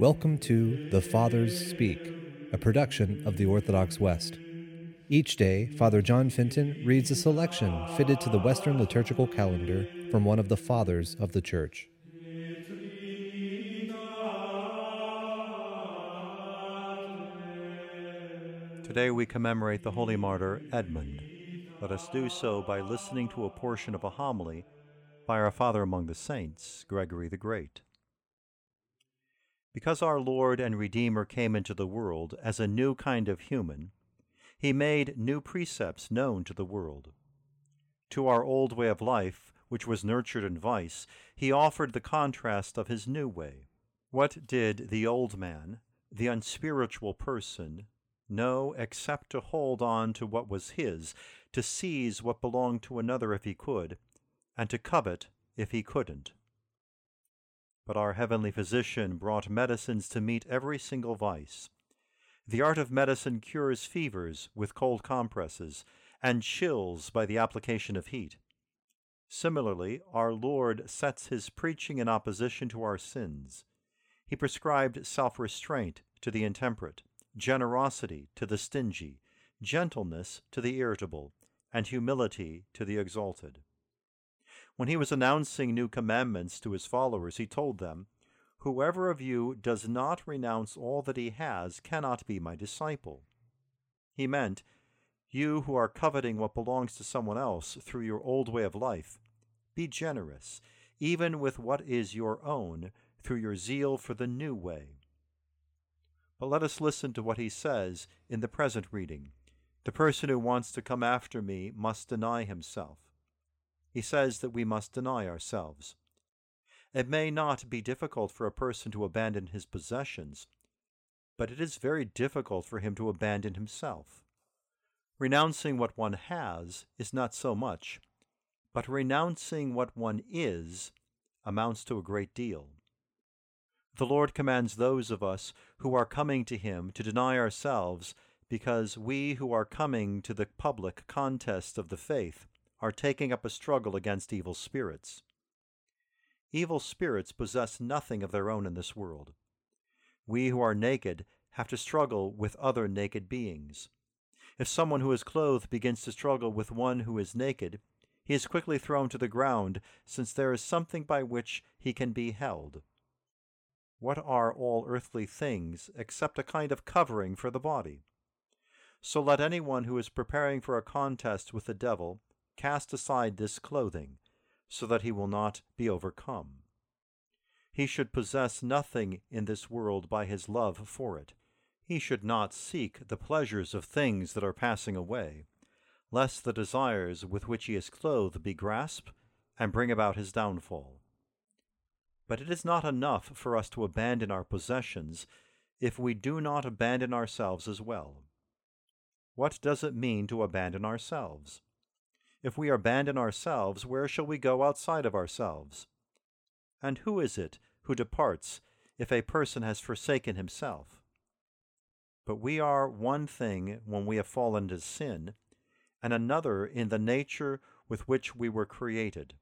Welcome to The Fathers Speak, a production of the Orthodox West. Each day, Father John Fenton reads a selection fitted to the Western liturgical calendar from one of the Fathers of the Church. Today we commemorate the holy martyr Edmund. Let us do so by listening to a portion of a homily by our Father among the Saints, Gregory the Great. Because our Lord and Redeemer came into the world as a new kind of human, he made new precepts known to the world. To our old way of life, which was nurtured in vice, he offered the contrast of his new way. What did the old man, the unspiritual person, know except to hold on to what was his, to seize what belonged to another if he could, and to covet if he couldn't? But our heavenly physician brought medicines to meet every single vice. The art of medicine cures fevers with cold compresses and chills by the application of heat. Similarly, our Lord sets his preaching in opposition to our sins. He prescribed self restraint to the intemperate, generosity to the stingy, gentleness to the irritable, and humility to the exalted. When he was announcing new commandments to his followers, he told them, Whoever of you does not renounce all that he has cannot be my disciple. He meant, You who are coveting what belongs to someone else through your old way of life, be generous, even with what is your own, through your zeal for the new way. But let us listen to what he says in the present reading. The person who wants to come after me must deny himself he says that we must deny ourselves. It may not be difficult for a person to abandon his possessions, but it is very difficult for him to abandon himself. Renouncing what one has is not so much, but renouncing what one is amounts to a great deal. The Lord commands those of us who are coming to Him to deny ourselves because we who are coming to the public contest of the faith are taking up a struggle against evil spirits. Evil spirits possess nothing of their own in this world. We who are naked have to struggle with other naked beings. If someone who is clothed begins to struggle with one who is naked, he is quickly thrown to the ground, since there is something by which he can be held. What are all earthly things except a kind of covering for the body? So let anyone who is preparing for a contest with the devil cast aside this clothing, so that he will not be overcome. He should possess nothing in this world by his love for it. He should not seek the pleasures of things that are passing away, lest the desires with which he is clothed be grasped and bring about his downfall. But it is not enough for us to abandon our possessions if we do not abandon ourselves as well. What does it mean to abandon ourselves? If we abandon ourselves, where shall we go outside of ourselves? And who is it who departs if a person has forsaken himself? But we are one thing when we have fallen to sin, and another in the nature with which we were created.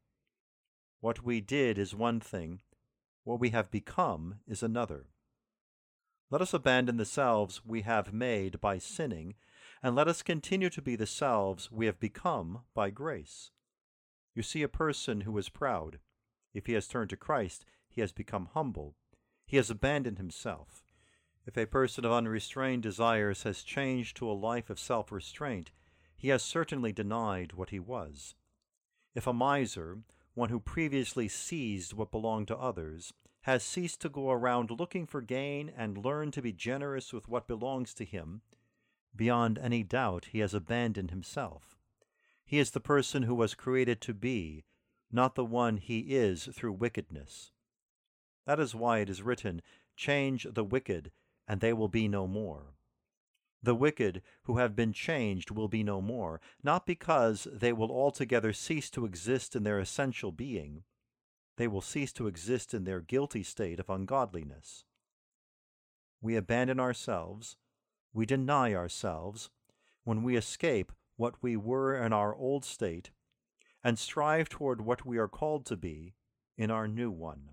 What we did is one thing, what we have become is another. Let us abandon the selves we have made by sinning and let us continue to be the selves we have become by grace. You see a person who is proud. If he has turned to Christ, he has become humble. He has abandoned himself. If a person of unrestrained desires has changed to a life of self restraint, he has certainly denied what he was. If a miser, one who previously seized what belonged to others, has ceased to go around looking for gain and learned to be generous with what belongs to him, Beyond any doubt, he has abandoned himself. He is the person who was created to be, not the one he is through wickedness. That is why it is written, Change the wicked, and they will be no more. The wicked who have been changed will be no more, not because they will altogether cease to exist in their essential being. They will cease to exist in their guilty state of ungodliness. We abandon ourselves, we deny ourselves, when we escape what we were in our old state, and strive toward what we are called to be in our new one.